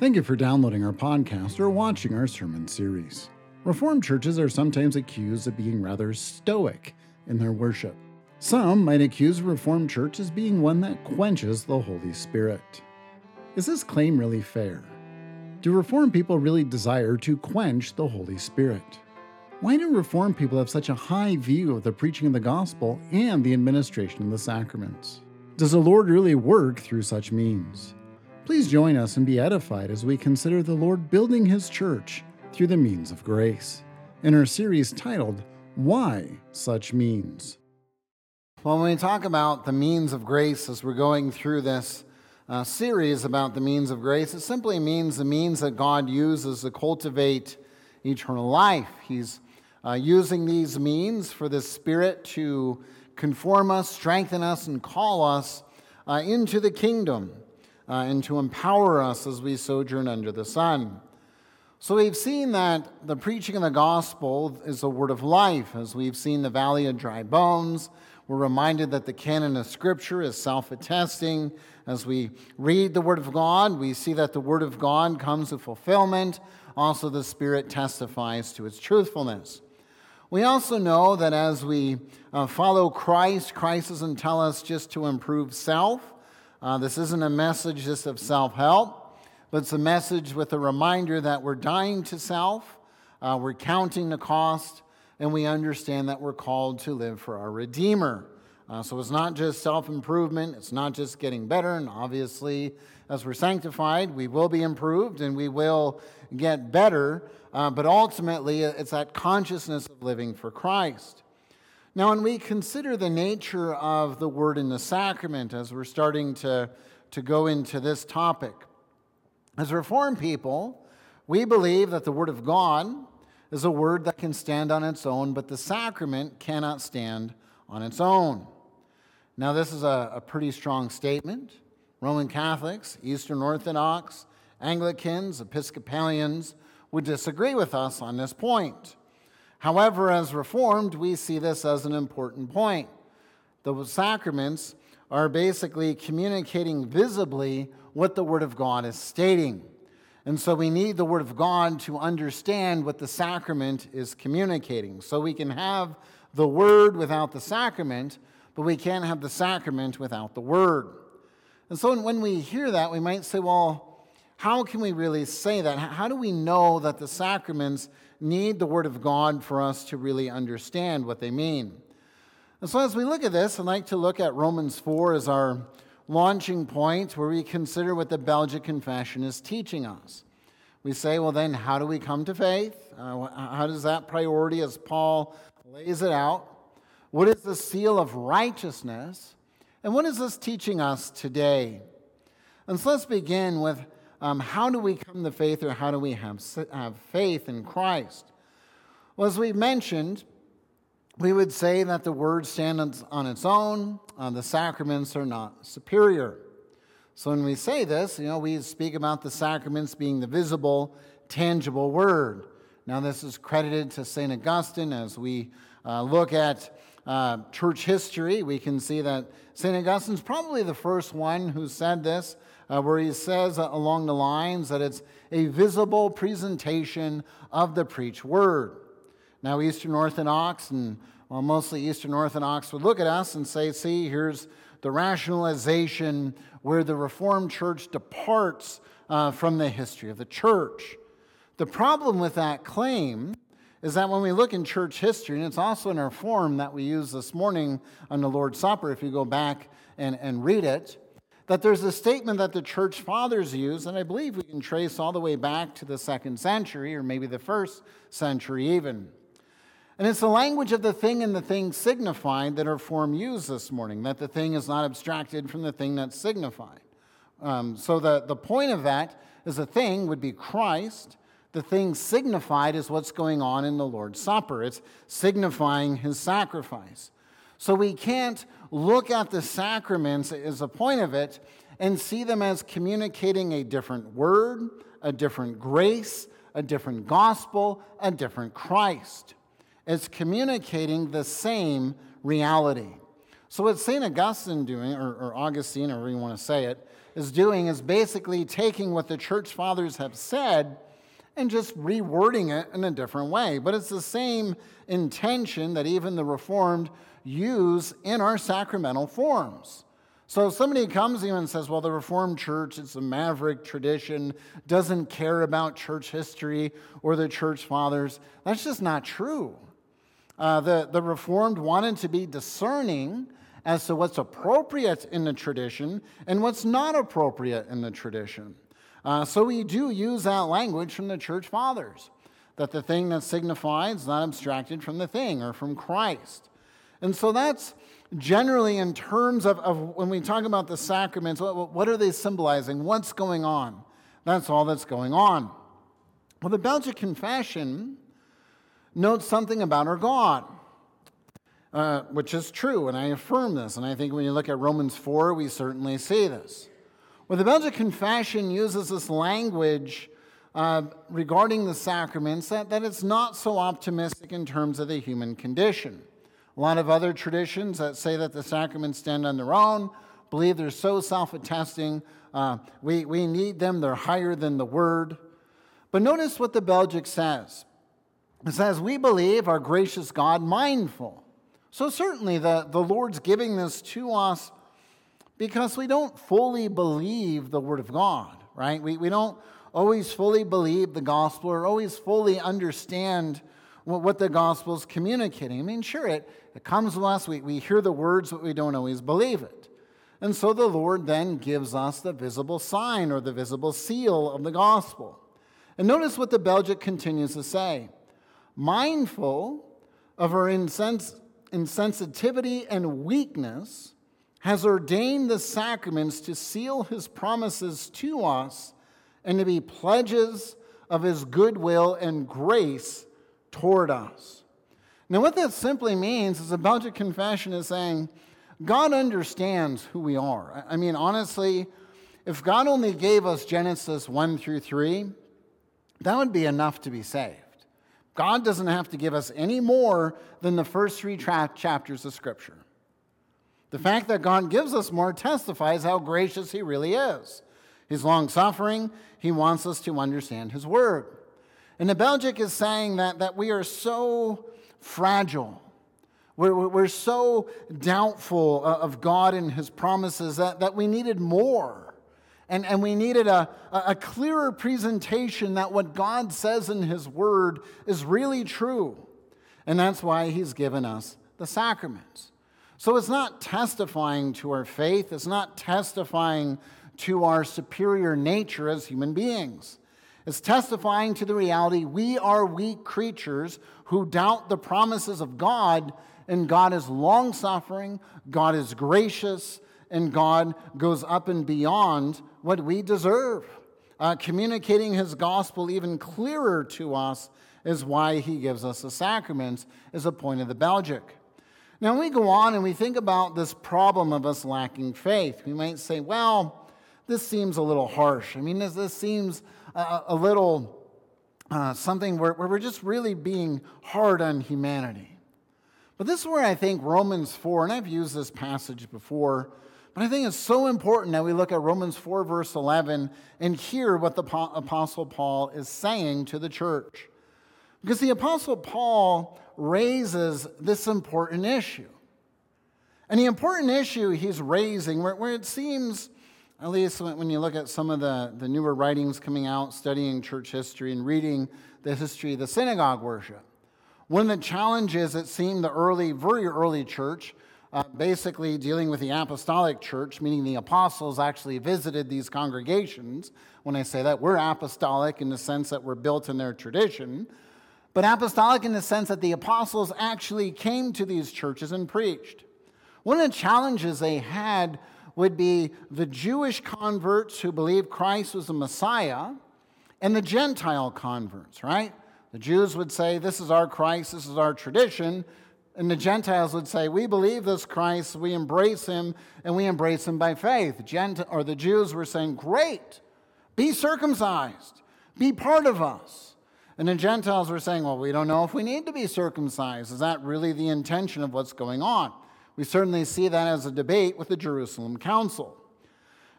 Thank you for downloading our podcast or watching our sermon series. Reformed churches are sometimes accused of being rather stoic in their worship. Some might accuse a Reformed church as being one that quenches the Holy Spirit. Is this claim really fair? Do Reformed people really desire to quench the Holy Spirit? Why do Reformed people have such a high view of the preaching of the gospel and the administration of the sacraments? Does the Lord really work through such means? Please join us and be edified as we consider the Lord building His church through the means of grace in our series titled, Why Such Means. Well, when we talk about the means of grace as we're going through this uh, series about the means of grace, it simply means the means that God uses to cultivate eternal life. He's uh, using these means for the Spirit to conform us, strengthen us, and call us uh, into the kingdom uh, and to empower us as we sojourn under the sun. So we've seen that the preaching of the gospel is a word of life. As we've seen the valley of dry bones, we're reminded that the canon of Scripture is self attesting. As we read the Word of God, we see that the Word of God comes to fulfillment. Also, the Spirit testifies to its truthfulness. We also know that as we uh, follow Christ, Christ doesn't tell us just to improve self. Uh, this isn't a message just of self help, but it's a message with a reminder that we're dying to self, uh, we're counting the cost, and we understand that we're called to live for our Redeemer. Uh, so it's not just self improvement, it's not just getting better, and obviously, as we're sanctified, we will be improved and we will get better, uh, but ultimately, it's that consciousness of living for Christ. Now, when we consider the nature of the word in the sacrament, as we're starting to, to go into this topic, as Reformed people, we believe that the word of God is a word that can stand on its own, but the sacrament cannot stand on its own. Now, this is a, a pretty strong statement. Roman Catholics, Eastern Orthodox, Anglicans, Episcopalians would disagree with us on this point. However, as Reformed, we see this as an important point. The sacraments are basically communicating visibly what the Word of God is stating. And so we need the Word of God to understand what the sacrament is communicating. So we can have the Word without the sacrament, but we can't have the sacrament without the Word. And so when we hear that, we might say, well, how can we really say that? How do we know that the sacraments need the Word of God for us to really understand what they mean. And so, as we look at this, I'd like to look at Romans 4 as our launching point where we consider what the Belgic Confession is teaching us. We say, well, then, how do we come to faith? Uh, how does that priority, as Paul lays it out? What is the seal of righteousness? And what is this teaching us today? And so let's begin with um, how do we come to faith or how do we have, have faith in Christ? Well, as we mentioned, we would say that the word stands on its own, uh, the sacraments are not superior. So when we say this, you know, we speak about the sacraments being the visible, tangible word. Now, this is credited to St. Augustine. As we uh, look at uh, church history, we can see that St. Augustine's probably the first one who said this uh, where he says along the lines that it's a visible presentation of the preached word. Now, Eastern Orthodox and well, mostly Eastern Orthodox would look at us and say, see, here's the rationalization where the Reformed Church departs uh, from the history of the church. The problem with that claim is that when we look in church history, and it's also in our form that we use this morning on the Lord's Supper, if you go back and, and read it, that there's a statement that the church fathers use, and I believe we can trace all the way back to the second century or maybe the first century even. And it's the language of the thing and the thing signified that our form used this morning, that the thing is not abstracted from the thing that's signified. Um, so the, the point of that is the thing would be Christ. The thing signified is what's going on in the Lord's Supper. It's signifying his sacrifice. So we can't look at the sacraments as a point of it and see them as communicating a different word, a different grace, a different gospel, a different Christ. It's communicating the same reality. So, what St. Augustine doing, or, or Augustine, or however you want to say it, is doing is basically taking what the church fathers have said and just rewording it in a different way. But it's the same intention that even the Reformed use in our sacramental forms. So if somebody comes to you and says, well, the Reformed Church, it's a maverick tradition, doesn't care about church history or the church fathers, that's just not true. Uh, the, the Reformed wanted to be discerning as to what's appropriate in the tradition and what's not appropriate in the tradition. Uh, so we do use that language from the church fathers that the thing that signifies is not abstracted from the thing or from Christ. And so that's generally in terms of, of when we talk about the sacraments, what, what are they symbolizing? What's going on? That's all that's going on. Well, the Belgic Confession notes something about our God, uh, which is true, and I affirm this. And I think when you look at Romans 4, we certainly see this. Well, the Belgic Confession uses this language uh, regarding the sacraments that, that it's not so optimistic in terms of the human condition. A lot of other traditions that say that the sacraments stand on their own believe they're so self attesting. Uh, we, we need them, they're higher than the word. But notice what the Belgic says it says, We believe our gracious God mindful. So, certainly, the, the Lord's giving this to us because we don't fully believe the Word of God, right? We, we don't always fully believe the gospel or always fully understand what, what the gospel is communicating. I mean, sure, it, it comes to us, we, we hear the words, but we don't always believe it. And so the Lord then gives us the visible sign or the visible seal of the gospel. And notice what the Belgic continues to say mindful of our insens- insensitivity and weakness, has ordained the sacraments to seal his promises to us and to be pledges of his goodwill and grace toward us. Now, what that simply means is the Belgic Confession is saying God understands who we are. I mean, honestly, if God only gave us Genesis 1 through 3, that would be enough to be saved. God doesn't have to give us any more than the first three tra- chapters of Scripture. The fact that God gives us more testifies how gracious He really is. He's long suffering, He wants us to understand His Word. And the Belgic is saying that, that we are so fragile. We're, we're so doubtful of God and His promises that, that we needed more. And, and we needed a, a clearer presentation that what God says in His Word is really true. And that's why He's given us the sacraments. So it's not testifying to our faith, it's not testifying to our superior nature as human beings. It's testifying to the reality we are weak creatures who doubt the promises of God, and God is long suffering, God is gracious, and God goes up and beyond what we deserve. Uh, communicating his gospel even clearer to us is why he gives us the sacraments, is a point of the Belgic. Now, when we go on and we think about this problem of us lacking faith. We might say, well, this seems a little harsh. I mean, this, this seems a, a little uh, something where, where we're just really being hard on humanity. But this is where I think Romans 4, and I've used this passage before, but I think it's so important that we look at Romans 4, verse 11, and hear what the Apostle Paul is saying to the church. Because the Apostle Paul raises this important issue. And the important issue he's raising, where, where it seems at least when you look at some of the, the newer writings coming out, studying church history and reading the history of the synagogue worship. One of the challenges it seemed the early, very early church, uh, basically dealing with the apostolic church, meaning the apostles actually visited these congregations. When I say that, we're apostolic in the sense that we're built in their tradition, but apostolic in the sense that the apostles actually came to these churches and preached. One of the challenges they had would be the Jewish converts who believed Christ was the Messiah and the Gentile converts, right? The Jews would say, This is our Christ, this is our tradition. And the Gentiles would say, We believe this Christ, we embrace him, and we embrace him by faith. Gent- or the Jews were saying, Great, be circumcised, be part of us. And the Gentiles were saying, Well, we don't know if we need to be circumcised. Is that really the intention of what's going on? We certainly see that as a debate with the Jerusalem Council.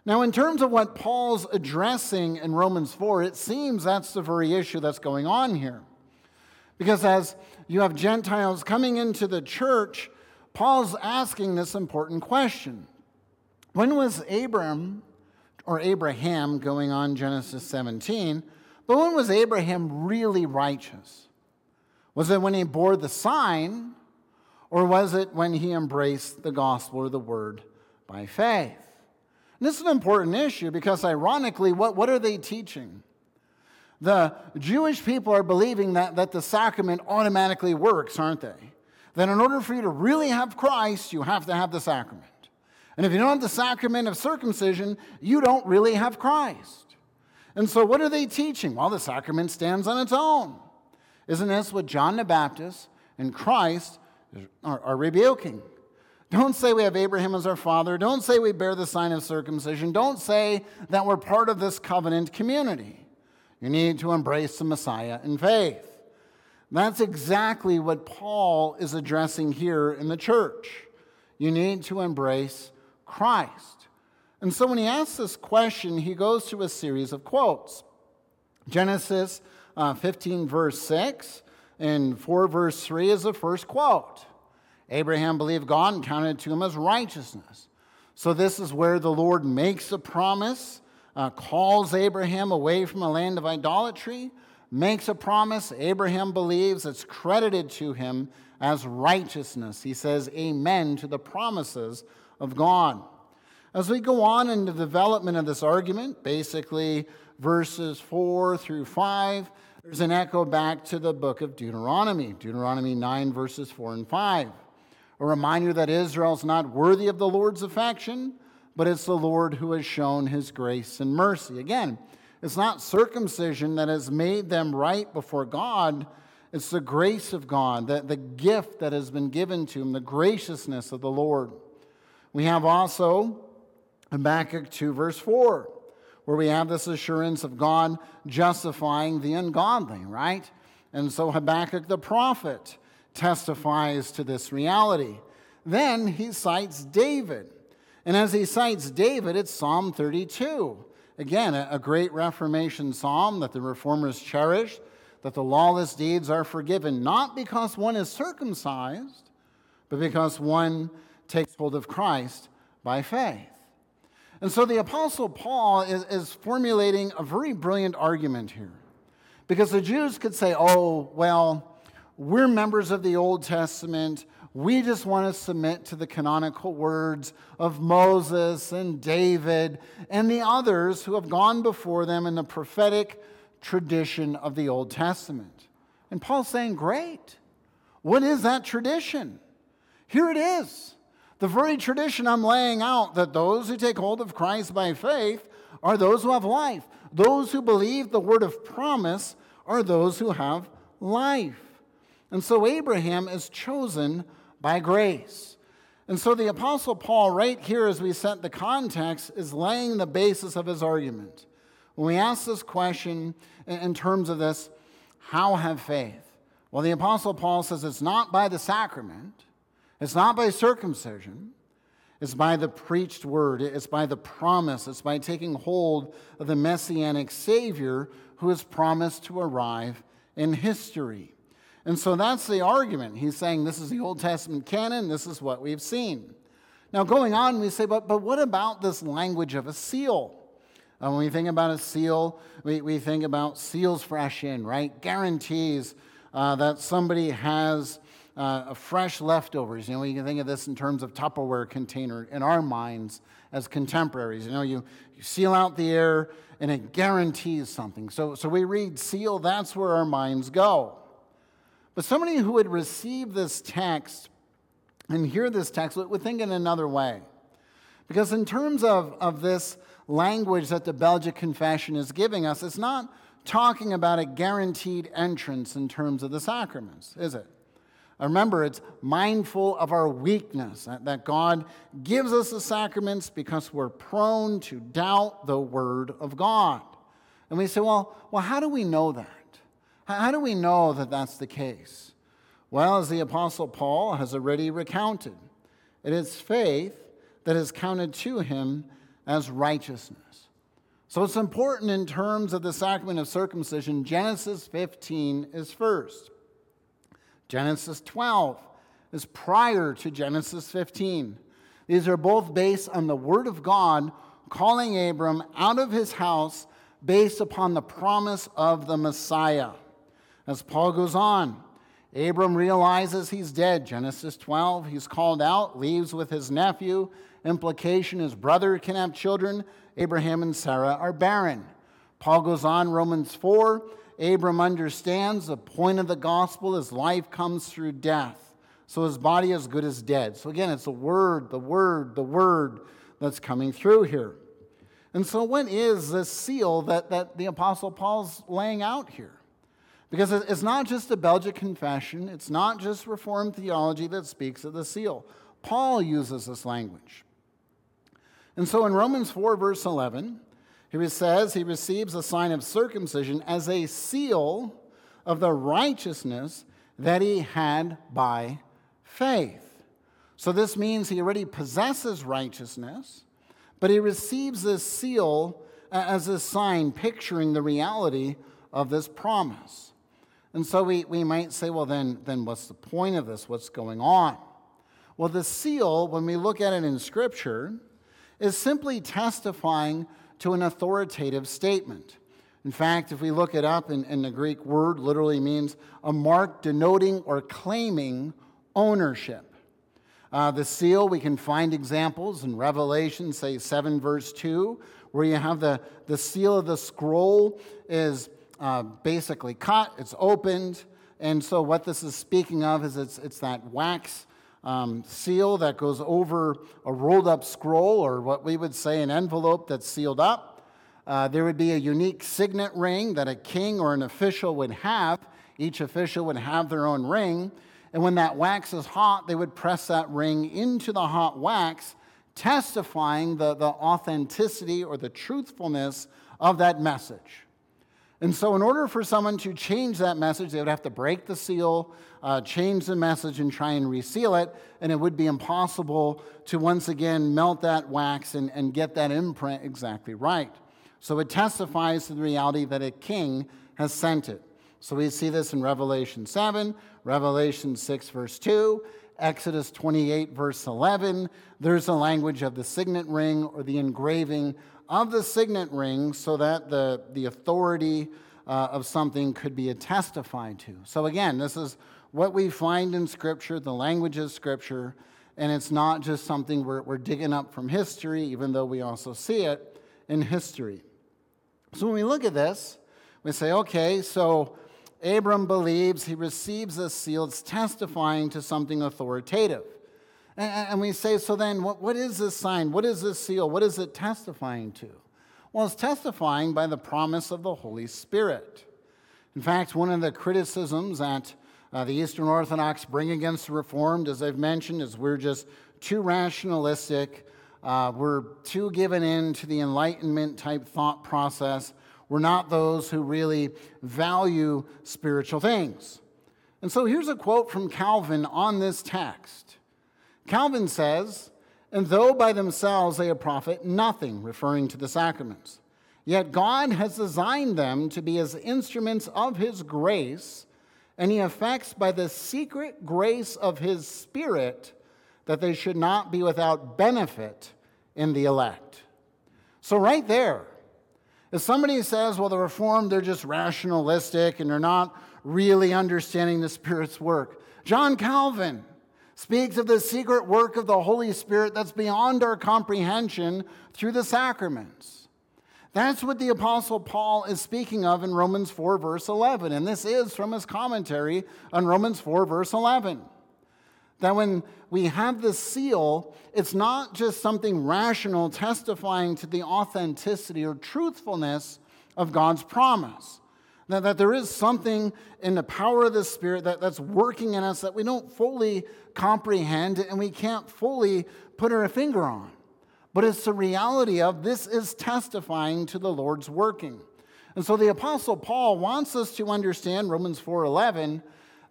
Now, in terms of what Paul's addressing in Romans 4, it seems that's the very issue that's going on here. Because as you have Gentiles coming into the church, Paul's asking this important question When was Abram, or Abraham, going on Genesis 17, but when was Abraham really righteous? Was it when he bore the sign, or was it when he embraced the gospel or the word by faith? And this is an important issue because, ironically, what, what are they teaching? The Jewish people are believing that, that the sacrament automatically works, aren't they? That in order for you to really have Christ, you have to have the sacrament. And if you don't have the sacrament of circumcision, you don't really have Christ. And so, what are they teaching? Well, the sacrament stands on its own. Isn't this what John the Baptist and Christ are, are rebuking? Don't say we have Abraham as our father. Don't say we bear the sign of circumcision. Don't say that we're part of this covenant community. You need to embrace the Messiah in faith. That's exactly what Paul is addressing here in the church. You need to embrace Christ. And so when he asks this question, he goes to a series of quotes. Genesis uh, 15, verse 6, and 4, verse 3 is the first quote. Abraham believed God and counted to him as righteousness. So, this is where the Lord makes a promise, uh, calls Abraham away from a land of idolatry, makes a promise. Abraham believes it's credited to him as righteousness. He says, Amen to the promises of God. As we go on in the development of this argument, basically verses 4 through 5, there's an echo back to the book of Deuteronomy, Deuteronomy 9, verses 4 and 5 a reminder that Israel's not worthy of the Lord's affection, but it's the Lord who has shown his grace and mercy. Again, it's not circumcision that has made them right before God. It's the grace of God, the, the gift that has been given to them, the graciousness of the Lord. We have also Habakkuk 2, verse 4, where we have this assurance of God justifying the ungodly, right? And so Habakkuk the prophet testifies to this reality. Then he cites David. And as he cites David, it's Psalm 32. Again, a great Reformation psalm that the reformers cherished that the lawless deeds are forgiven, not because one is circumcised, but because one takes hold of Christ by faith. And so the Apostle Paul is, is formulating a very brilliant argument here. Because the Jews could say, oh, well, we're members of the Old Testament. We just want to submit to the canonical words of Moses and David and the others who have gone before them in the prophetic tradition of the Old Testament. And Paul's saying, Great. What is that tradition? Here it is. The very tradition I'm laying out that those who take hold of Christ by faith are those who have life. Those who believe the word of promise are those who have life. And so Abraham is chosen by grace. And so the Apostle Paul, right here, as we set the context, is laying the basis of his argument. When we ask this question in terms of this, how have faith? Well, the Apostle Paul says it's not by the sacrament, it's not by circumcision, it's by the preached word, it's by the promise, it's by taking hold of the messianic Savior who is promised to arrive in history. And so that's the argument. He's saying this is the Old Testament canon, this is what we've seen. Now, going on, we say, but, but what about this language of a seal? Uh, when we think about a seal, we, we think about seals fresh in, right? Guarantees uh, that somebody has uh, fresh leftovers. You know, you can think of this in terms of Tupperware container in our minds as contemporaries. You know, you, you seal out the air and it guarantees something. So, so we read seal, that's where our minds go. But somebody who would receive this text and hear this text would think in another way. Because, in terms of, of this language that the Belgic Confession is giving us, it's not talking about a guaranteed entrance in terms of the sacraments, is it? Remember, it's mindful of our weakness, that, God gives us the sacraments because we're prone to doubt the Word of God. And we say, well, well, how do we know that? How do we know that that's the case? Well, as the Apostle Paul has already recounted, It is faith that is counted to him as righteousness. So it's important in terms of the sacrament of circumcision. Genesis 15 is first. Genesis 12 is prior to Genesis 15. These are both based on the Word of God calling Abram out of his house based upon the promise of the Messiah. As Paul goes on, Abram realizes he's dead. Genesis 12, he's called out, leaves with his nephew. Implication his brother can have children. Abraham and Sarah are barren. Paul goes on, Romans 4, Abram understands the point of the gospel is life comes through death. So his body is good as dead. So again, it's the word, the word, the word that's coming through here. And so, what is this seal that, that the Apostle Paul's laying out here? Because it's not just a Belgic confession, it's not just Reformed theology that speaks of the seal. Paul uses this language. And so in Romans 4, verse 11, he says he receives a sign of circumcision as a seal of the righteousness that he had by faith. So this means he already possesses righteousness, but he receives this seal uh, as a sign picturing the reality of this promise. And so we, we might say, well, then, then what's the point of this? What's going on? Well, the seal, when we look at it in Scripture, is simply testifying to an authoritative statement. In fact, if we look it up in, in the Greek word, literally means a mark denoting or claiming ownership. Uh, the seal, we can find examples in Revelation, say 7, verse 2, where you have the, the seal of the scroll is uh, basically cut, it's opened. And so, what this is speaking of is it's, it's that wax um, seal that goes over a rolled up scroll, or what we would say an envelope that's sealed up. Uh, there would be a unique signet ring that a king or an official would have. Each official would have their own ring. And when that wax is hot, they would press that ring into the hot wax, testifying the, the authenticity or the truthfulness of that message. And so, in order for someone to change that message, they would have to break the seal, uh, change the message, and try and reseal it. And it would be impossible to once again melt that wax and, and get that imprint exactly right. So, it testifies to the reality that a king has sent it. So, we see this in Revelation 7, Revelation 6, verse 2, Exodus 28, verse 11. There's a language of the signet ring or the engraving of the signet ring so that the, the authority uh, of something could be testified to. So, again, this is what we find in Scripture, the language of Scripture, and it's not just something we're, we're digging up from history, even though we also see it in history. So, when we look at this, we say, okay, so Abram believes he receives a seal, it's testifying to something authoritative. And, we say, so then, what, what is this sign? What is this seal? What is it testifying to? Well, it's testifying by the promise of the Holy Spirit. In fact, one of the criticisms that uh, the Eastern Orthodox bring against the Reformed, as I've mentioned, is we're just too rationalistic. Uh, we're too given in to the Enlightenment type thought process. We're not those who really value spiritual things. And so here's a quote from Calvin on this text. Calvin says, and though by themselves they profit nothing, referring to the sacraments, yet God has designed them to be as instruments of his grace, and he effects by the secret grace of his Spirit that they should not be without benefit in the elect. So, right there, if somebody says, well, the Reformed, they're just rationalistic and they're not really understanding the Spirit's work, John Calvin, speaks of the secret work of the Holy Spirit that's beyond our comprehension through the sacraments. That's what the Apostle Paul is speaking of in Romans 4, verse 11. And this is from his commentary on Romans 4, verse 11. That when we have the seal, it's not just something rational testifying to the authenticity or truthfulness of God's promise. That, there is something in the power of the Spirit that, that's working in us that we don't fully comprehend and we can't fully put our finger on. But it's the reality of this is testifying to the Lord's working. And so the Apostle Paul wants us to understand Romans 4:11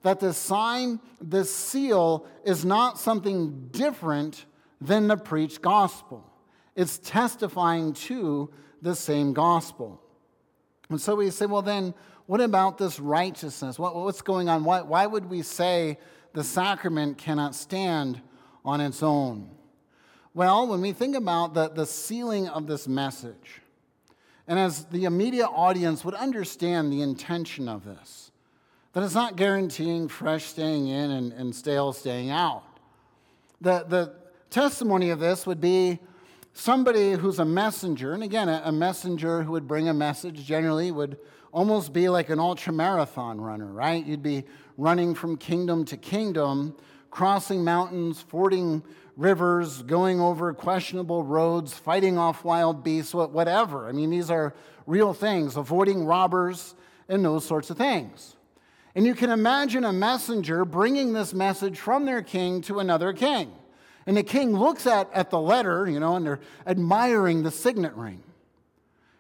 that the sign, the seal, is not something different than the preached gospel. It's testifying to the same gospel. And so we say, well, then, what about this righteousness? What, what's going on? Why, why would we say the sacrament cannot stand on its own? Well, when we think about the, the sealing of this message, and as the immediate audience would understand the intention of this, that it's not guaranteeing fresh staying in and, and stale staying out. The, the testimony of this would be somebody who's a messenger, and again, a, messenger who would bring a message generally would almost be like an ultra marathon runner, right? You'd be running from kingdom to kingdom, crossing mountains, fording rivers, going over questionable roads, fighting off wild beasts, whatever. I mean, these are real things, avoiding robbers and those sorts of things. And you can imagine a messenger bringing this message from their king to another king. And the king looks at, at the letter, you know, and they're admiring the signet ring.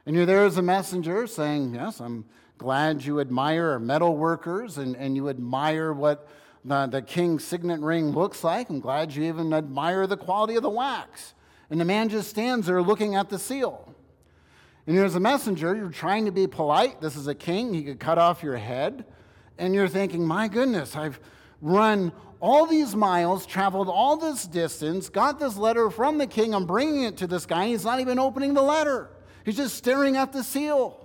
And you're there as a messenger saying, Yes, I'm glad you admire our metal workers and, and you admire what the, the king's signet ring looks like. I'm glad you even admire the quality of the wax. And the man just stands there looking at the seal. And you're as a messenger, you're trying to be polite. This is a king, he could cut off your head. And you're thinking, my goodness, I've run all these miles, traveled all this distance, got this letter from the king. I'm bringing it to this guy. He's not even opening the letter, he's just staring at the seal.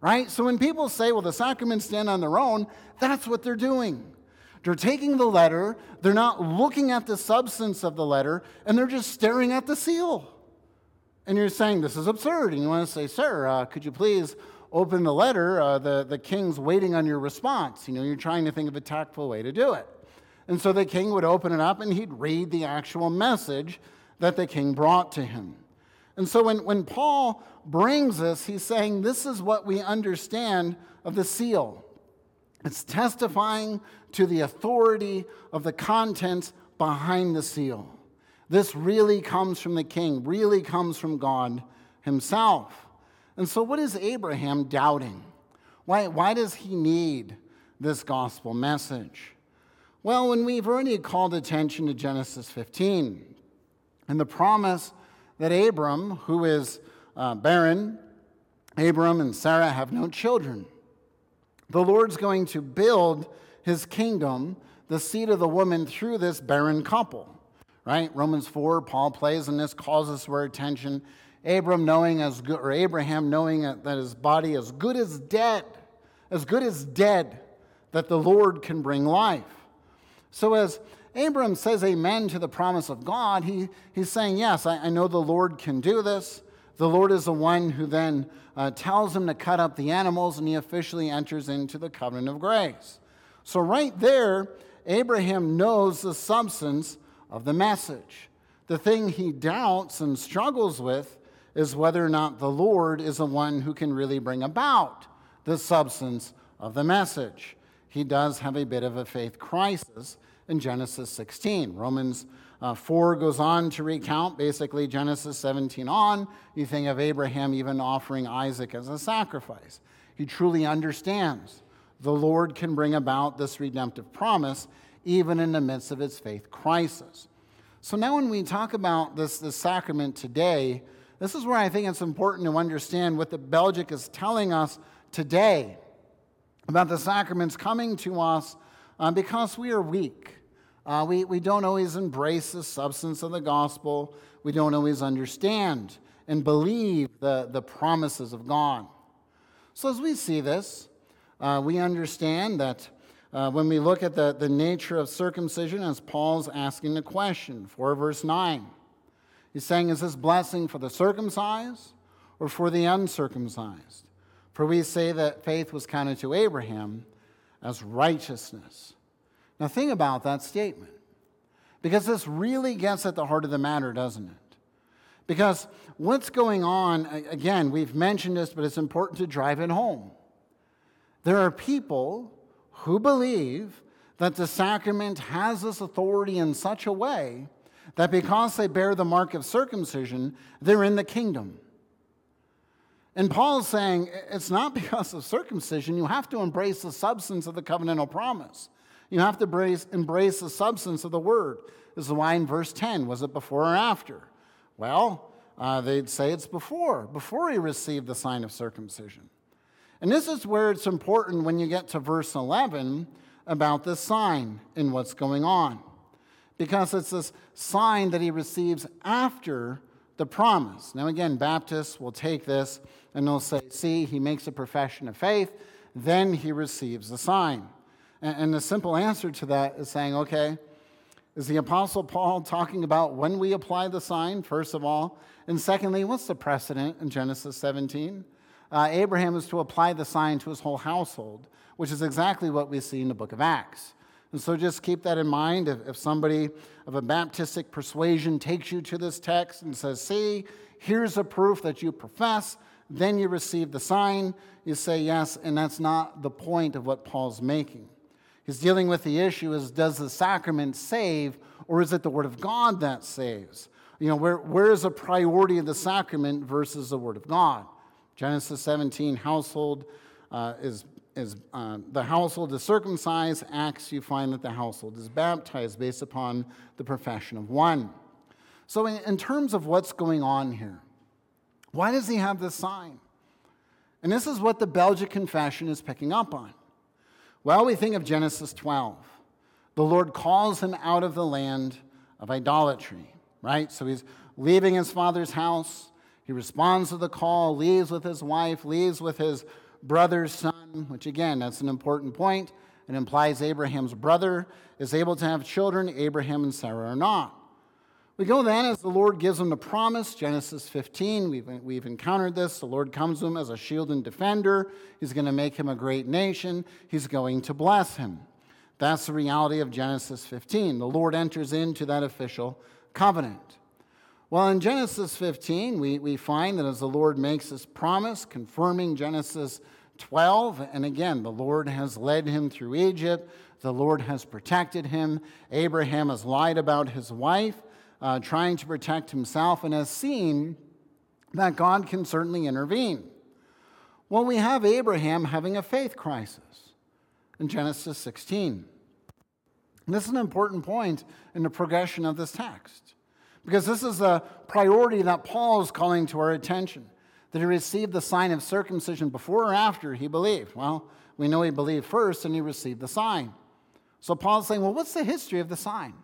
Right? So when people say, well, the sacraments stand on their own, that's what they're doing. They're taking the letter, they're not looking at the substance of the letter, and they're just staring at the seal. And you're saying, This is absurd. And you want to say, Sir, uh, could you please open the letter? Uh, the, the king's waiting on your response. You know, you're trying to think of a tactful way to do it. And so the king would open it up and he'd read the actual message that the king brought to him. And so when, when Paul brings this, he's saying, This is what we understand of the seal. It's testifying to the authority of the contents behind the seal. This really comes from the king, really comes from God himself. And so, what is Abraham doubting? Why, why does he need this gospel message? Well, when we've already called attention to Genesis 15 and the promise that Abram, who is uh, barren, Abram and Sarah have no children. The Lord's going to build his kingdom, the seed of the woman, through this barren couple. Right? Romans 4, Paul plays in this, calls us our attention. Abram knowing as good, or Abraham knowing that his body is good as dead, as good as dead, that the Lord can bring life. So as Abram says amen to the promise of God, he, he's saying, Yes, I, I know the Lord can do this. The Lord is the one who then uh, tells him to cut up the animals, and he officially enters into the covenant of grace. So, right there, Abraham knows the substance of the message. The thing he doubts and struggles with is whether or not the Lord is the one who can really bring about the substance of the message. He does have a bit of a faith crisis in Genesis 16. Romans uh, 4 goes on to recount basically Genesis 17 on. You think of Abraham even offering Isaac as a sacrifice. He truly understands the Lord can bring about this redemptive promise even in the midst of its faith crisis. So now, when we talk about this, this sacrament today, this is where I think it's important to understand what the Belgic is telling us today about the sacraments coming to us uh, because we are weak. Uh, we, we don't always embrace the substance of the gospel. We don't always understand and believe the, the promises of God. So, as we see this, uh, we understand that uh, when we look at the, the nature of circumcision, as Paul's asking the question, 4 verse 9, he's saying, Is this blessing for the circumcised or for the uncircumcised? For we say that faith was counted to Abraham as righteousness. Now, think about that statement because this really gets at the heart of the matter, doesn't it? Because what's going on, again, we've mentioned this, but it's important to drive it home. There are people who believe that the sacrament has this authority in such a way that because they bear the mark of circumcision, they're in the kingdom. And Paul's saying it's not because of circumcision, you have to embrace the substance of the covenantal promise. You have to embrace, embrace the substance of the word. This is why in verse 10, was it before or after? Well, uh, they'd say it's before, before he received the sign of circumcision. And this is where it's important when you get to verse 11 about this sign and what's going on. Because it's this sign that he receives after the promise. Now, again, Baptists will take this and they'll say, see, he makes a profession of faith, then he receives the sign. And, and the simple answer to that is saying, okay, is the Apostle Paul talking about when we apply the sign, first of all? And secondly, what's the precedent in Genesis 17? Uh, Abraham is to apply the sign to his whole household, which is exactly what we see in the book of Acts. And so just keep that in mind. If, if somebody of a Baptistic persuasion takes you to this text and says, See, here's a proof that you profess, then you receive the sign, you say yes, and that's not the point of what Paul's making. He's dealing with the issue is does the sacrament save or is it the word of God that saves? You know, where, where is the priority of the sacrament versus the word of God? Genesis 17, household uh, is is uh, the household is circumcised. Acts, you find that the household is baptized based upon the profession of one. So, in, in terms of what's going on here, why does he have this sign? And this is what the Belgic Confession is picking up on. Well, we think of Genesis 12. The Lord calls him out of the land of idolatry, right? So he's leaving his father's house. He responds to the call, leaves with his wife, leaves with his brother's son, which again, that's an important point. It implies Abraham's brother is able to have children, Abraham and Sarah are not. We go then as the Lord gives him the promise, Genesis 15. We've, we've encountered this. The Lord comes to him as a shield and defender. He's going to make him a great nation. He's going to bless him. That's the reality of Genesis 15. The Lord enters into that official covenant. Well, in Genesis 15, we, we find that as the Lord makes this promise, confirming Genesis 12, and again, the Lord has led him through Egypt, the Lord has protected him. Abraham has lied about his wife, uh, trying to protect himself, and has seen that God can certainly intervene. Well, we have Abraham having a faith crisis in Genesis 16. And this is an important point in the progression of this text. Because this is a priority that Paul is calling to our attention that he received the sign of circumcision before or after he believed. Well, we know he believed first and he received the sign. So Paul's saying, well, what's the history of the sign?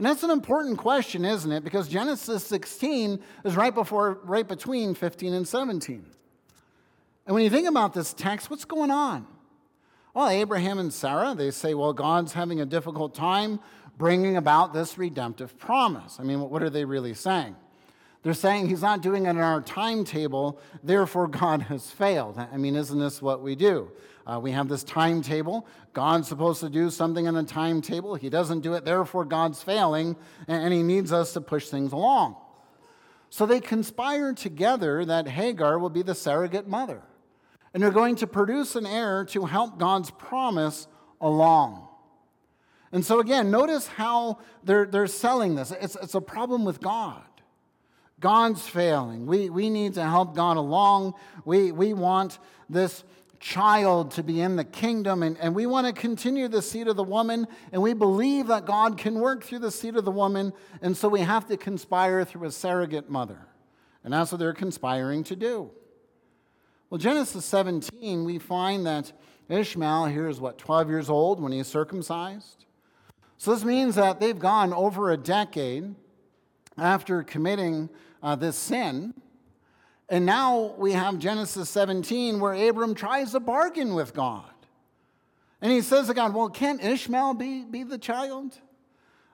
And that's an important question, isn't it? Because Genesis 16 is right before, right between 15 and 17. And when you think about this text, what's going on? Well, Abraham and Sarah, they say, well, God's having a difficult time bringing about this redemptive promise. I mean, what are they really saying? They're saying he's not doing it in our timetable, therefore God has failed. I mean, isn't this what we do? Uh, we have this timetable. God's supposed to do something in a timetable. He doesn't do it, therefore God's failing, and he needs us to push things along. So they conspire together that Hagar will be the surrogate mother. And they're going to produce an heir to help God's promise along. And so, again, notice how they're, they're selling this. It's, it's a problem with God. God's failing. We, we need to help God along. We, we want this child to be in the kingdom, and, and we want to continue the seed of the woman, and we believe that God can work through the seed of the woman, and so we have to conspire through a surrogate mother. And that's what they're conspiring to do. Well, Genesis 17, we find that Ishmael here is what, 12 years old when he's circumcised? So this means that they've gone over a decade after committing uh, this sin. And now we have Genesis 17 where Abram tries to bargain with God. And he says to God, Well, can't Ishmael be, be the child?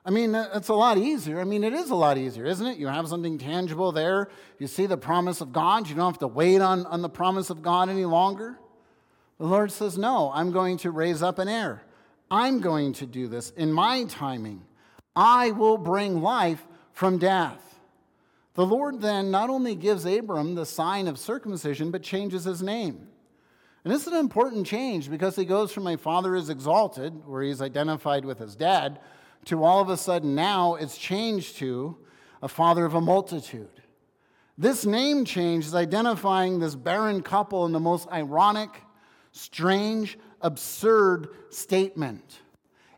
I mean, uh, it's a lot easier. I mean, it is a lot easier, isn't it? You have something tangible there. You see the promise of God. You don't have to wait on, on the promise of God any longer. The Lord says, No, I'm going to raise up an heir. I'm going to do this in my timing. I will bring life from death. The Lord then not only gives Abram the sign of circumcision, but changes his name. And this is an important change because he goes from a father is exalted, where he's identified with his dad, to all of a sudden now it's changed to a father of a multitude. This name change is identifying this barren couple in the most ironic, strange, absurd statement.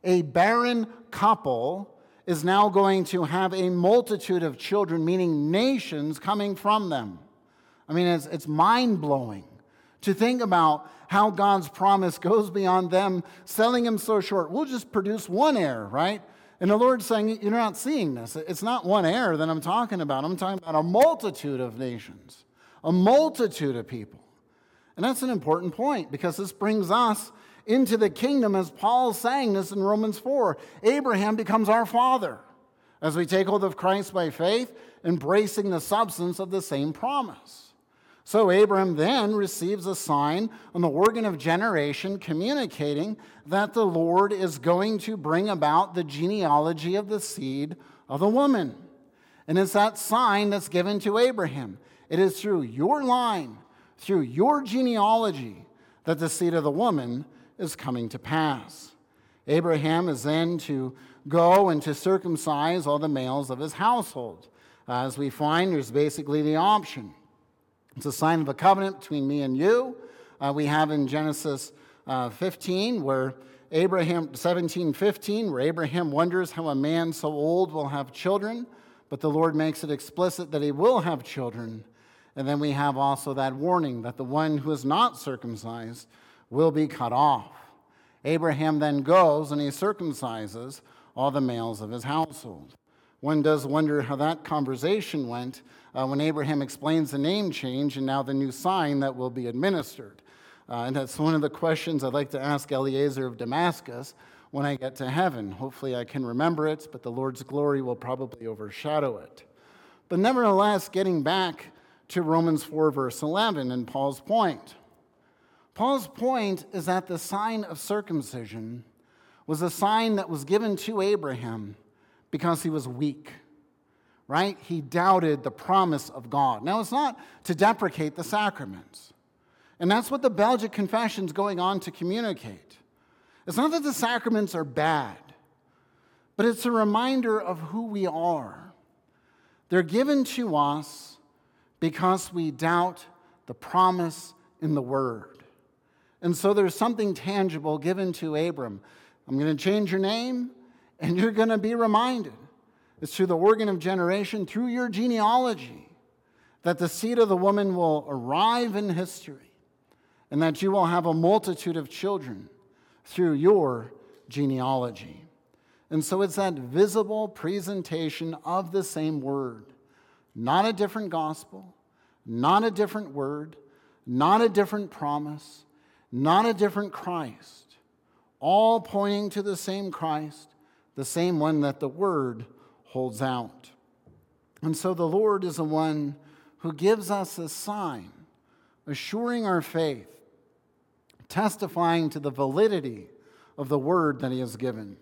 A barren couple is now going to have a multitude of children, meaning nations coming from them. I mean, it's, it's mind blowing to think about how God's promise goes beyond them selling him so short. We'll just produce one heir, right? And the Lord's saying, You're not seeing this. It's not one heir that I'm talking about. I'm talking about a multitude of nations, a multitude of people. And that's an important point because this brings us into the kingdom, as Paul's saying this in Romans 4. Abraham becomes our father as we take hold of Christ by faith, embracing the substance of the same promise. So Abram then receives a sign on the organ of generation communicating that the Lord is going to bring about the genealogy of the seed of the woman. And it's that sign that's given to Abraham. It is through your line, through your genealogy, that the seed of the woman is coming to pass. Abraham is then to go and to circumcise all the males of his household. As we find, there's basically the option it's a sign of a covenant between me and you. Uh, we have in Genesis uh, 15, where Abraham, 17, 15, where Abraham wonders how a man so old will have children, but the Lord makes it explicit that he will have children. And then we have also that warning that the one who is not circumcised will be cut off. Abraham then goes and he circumcises all the males of his household. One does wonder how that conversation went uh, when Abraham explains the name change and now the new sign that will be administered. Uh, and that's one of the questions I'd like to ask Eliezer of Damascus when I get to heaven. Hopefully, I can remember it, but the Lord's glory will probably overshadow it. But nevertheless, getting back to Romans 4, verse 11, and Paul's point. Paul's point is that the sign of circumcision was a sign that was given to Abraham because he was weak right? He doubted the promise of God. Now, it's not to deprecate the sacraments. And that's what the Belgic Confession is going on to communicate. It's not that the sacraments are bad, but it's a reminder of who we are. They're given to us because we doubt the promise in the Word. And so there's something tangible given to Abram. I'm going to change your name, and you're going to be reminded it's through the organ of generation, through your genealogy, that the seed of the woman will arrive in history and that you will have a multitude of children through your genealogy. And so it's that visible presentation of the same word, not a different gospel, not a different word, not a different promise, not a different Christ, all pointing to the same Christ, the same one that the word holds out. And so the Lord is the one who gives us a sign, assuring our faith, testifying to the validity of the word that he has given.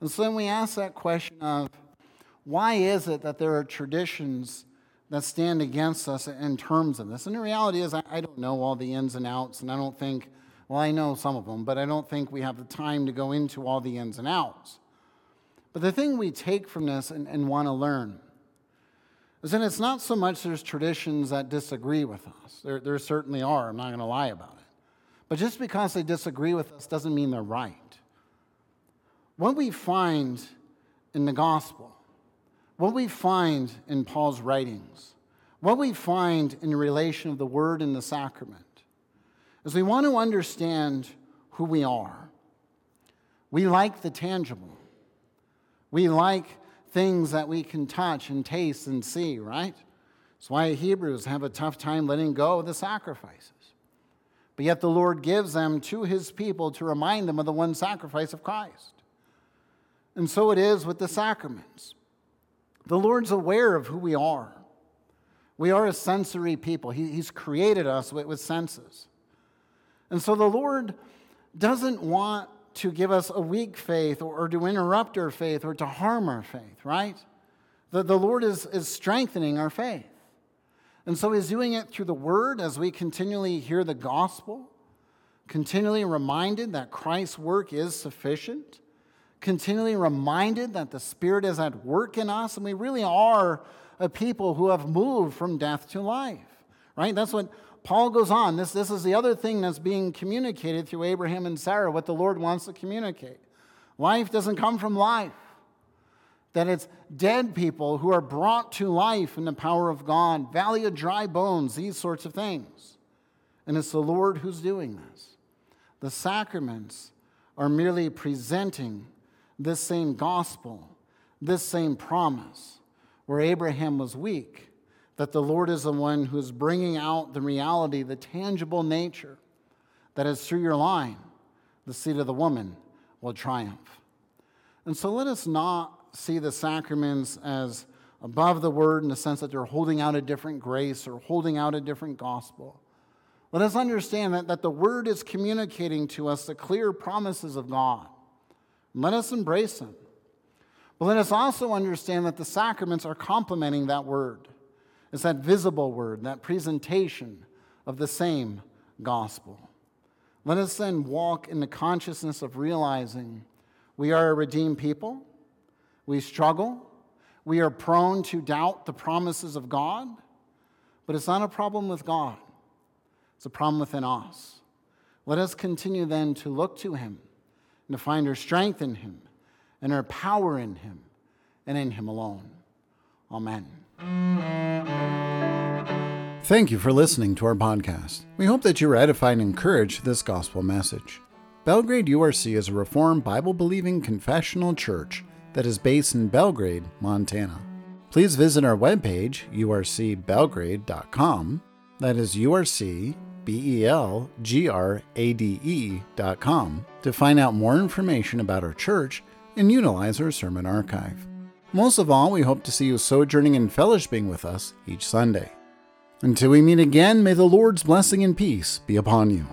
And so then we ask that question of why is it that there are traditions that stand against us in terms of this? And the reality is, I don't know all the ins and outs, and I don't think, well, I know some of them, but I don't think we have the time to go into all the ins and outs. But the thing we take from this and, and want to learn is that it's not so much there's traditions that disagree with us. There, there certainly are, I'm not going to lie about it. But just because they disagree with us doesn't mean they're right. What we find in the gospel, what we find in Paul's writings, what we find in relation of the word and the sacrament, is we want to understand who we are. We like the tangible. We like things that we can touch and taste and see, right? That's why Hebrews have a tough time letting go of the sacrifices. But yet the Lord gives them to his people to remind them of the one sacrifice of Christ. And so it is with the sacraments. The Lord's aware of who we are. We are a sensory people. He, he's created us with, with senses. And so the Lord doesn't want to give us a weak faith or, or to interrupt our faith or to harm our faith, right? The, the Lord is, is strengthening our faith. And so He's doing it through the Word as we continually hear the gospel, continually reminded that Christ's work is sufficient, continually reminded that the Spirit is at work in us, and we really are a people who have moved from death to life, right? That's what Paul goes on. This, this is the other thing that's being communicated through Abraham and Sarah, what the Lord wants to communicate. Life doesn't come from life. That it's dead people who are brought to life in the power of God, valley of dry bones, these sorts of things. And it's the Lord who's doing this. The sacraments are merely presenting this same gospel, this same promise, where Abraham was weak, that the Lord is the one who is bringing out the reality, the tangible nature, that is through your line, the seed of the woman will triumph. And so let us not see the sacraments as above the word in the sense that they're holding out a different grace or holding out a different gospel. Let us understand that, that the word is communicating to us the clear promises of God. Let us embrace them. But let us also understand that the sacraments are complementing that word. It's that visible word, that presentation of the same gospel. Let us then walk in the consciousness of realizing we are a redeemed people, we struggle, we are prone to doubt the promises of God, but it's not a problem with God, it's a problem within us. Let us continue then to look to Him and to find her strength in Him and her power in Him and in Him alone. Amen. Thank you for listening to our podcast. We hope that you were edified and encouraged this gospel message. Belgrade URC is a Reformed Bible believing confessional church that is based in Belgrade, Montana. Please visit our webpage, urcbelgrade.com. That is URC To find out more information about our church and utilize our sermon archive. Most of all, we hope to see you sojourning and fellowshipping with us each Sunday. Until we meet again, may the Lord's blessing and peace be upon you.